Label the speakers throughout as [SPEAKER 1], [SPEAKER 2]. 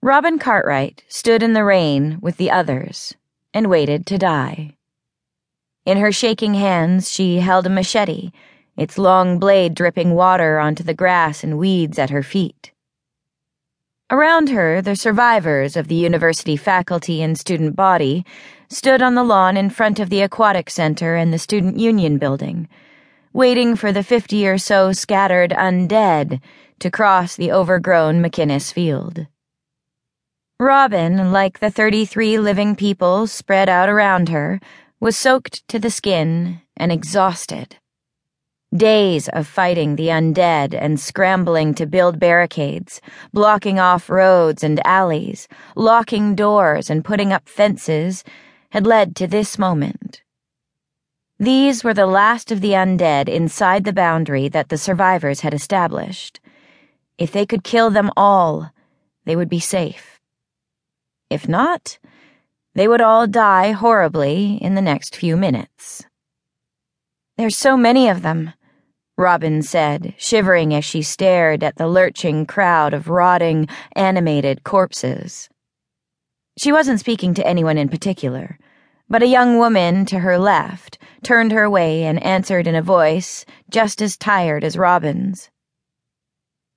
[SPEAKER 1] Robin Cartwright stood in the rain with the others and waited to die. In her shaking hands, she held a machete, its long blade dripping water onto the grass and weeds at her feet. Around her, the survivors of the university faculty and student body stood on the lawn in front of the aquatic center and the student union building, waiting for the fifty or so scattered undead to cross the overgrown McInnes field. Robin, like the 33 living people spread out around her, was soaked to the skin and exhausted. Days of fighting the undead and scrambling to build barricades, blocking off roads and alleys, locking doors and putting up fences had led to this moment. These were the last of the undead inside the boundary that the survivors had established. If they could kill them all, they would be safe. If not, they would all die horribly in the next few minutes. There's so many of them, Robin said, shivering as she stared at the lurching crowd of rotting, animated corpses. She wasn't speaking to anyone in particular, but a young woman to her left turned her way and answered in a voice just as tired as Robin's.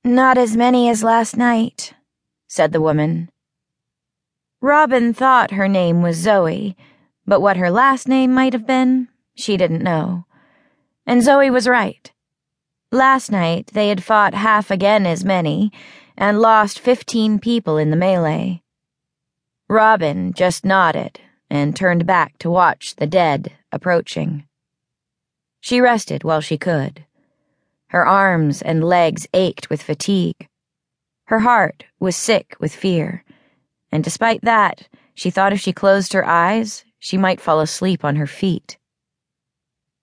[SPEAKER 2] Not as many as last night, said the woman.
[SPEAKER 1] Robin thought her name was Zoe, but what her last name might have been, she didn't know. And Zoe was right. Last night, they had fought half again as many and lost 15 people in the melee. Robin just nodded and turned back to watch the dead approaching. She rested while she could. Her arms and legs ached with fatigue. Her heart was sick with fear and despite that, she thought if she closed her eyes, she might fall asleep on her feet.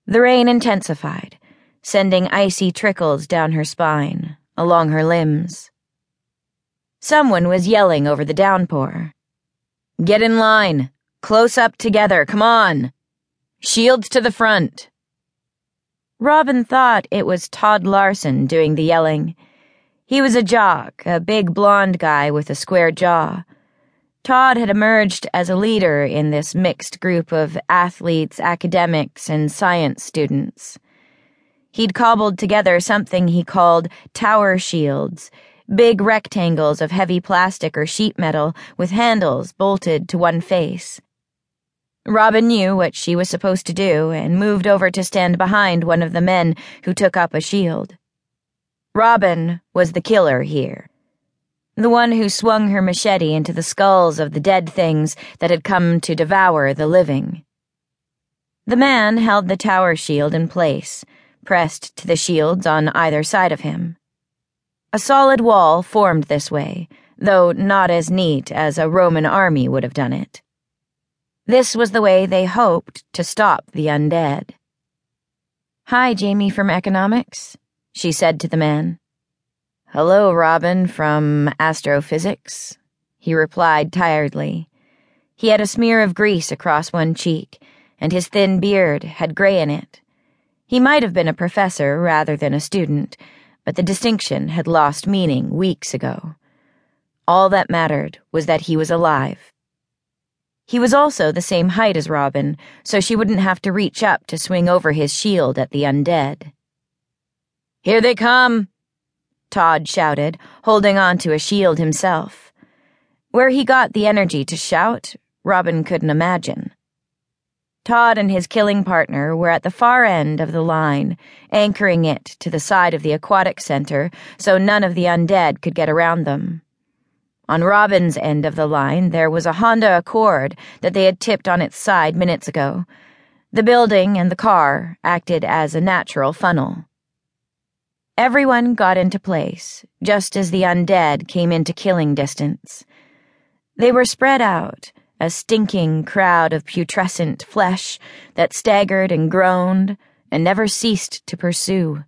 [SPEAKER 1] The rain intensified, sending icy trickles down her spine, along her limbs. Someone was yelling over the downpour. Get in line! Close up together, come on! Shields to the front! Robin thought it was Todd Larson doing the yelling. He was a jock, a big blond guy with a square jaw. Todd had emerged as a leader in this mixed group of athletes, academics, and science students. He'd cobbled together something he called tower shields, big rectangles of heavy plastic or sheet metal with handles bolted to one face. Robin knew what she was supposed to do and moved over to stand behind one of the men who took up a shield. Robin was the killer here the one who swung her machete into the skulls of the dead things that had come to devour the living. The man held the tower shield in place, pressed to the shields on either side of him. A solid wall formed this way, though not as neat as a Roman army would have done it. This was the way they hoped to stop the undead. Hi, Jamie from Economics, she said to the man.
[SPEAKER 3] Hello, Robin from Astrophysics, he replied tiredly.
[SPEAKER 1] He had a smear of grease across one cheek, and his thin beard had gray in it. He might have been a professor rather than a student, but the distinction had lost meaning weeks ago. All that mattered was that he was alive. He was also the same height as Robin, so she wouldn't have to reach up to swing over his shield at the undead.
[SPEAKER 3] Here they come,
[SPEAKER 1] Todd shouted, holding on to a shield himself. Where he got the energy to shout, Robin couldn't imagine. Todd and his killing partner were at the far end of the line, anchoring it to the side of the aquatic center so none of the undead could get around them. On Robin's end of the line, there was a Honda Accord that they had tipped on its side minutes ago. The building and the car acted as a natural funnel. Everyone got into place, just as the undead came into killing distance. They were spread out, a stinking crowd of putrescent flesh that staggered and groaned and never ceased to pursue.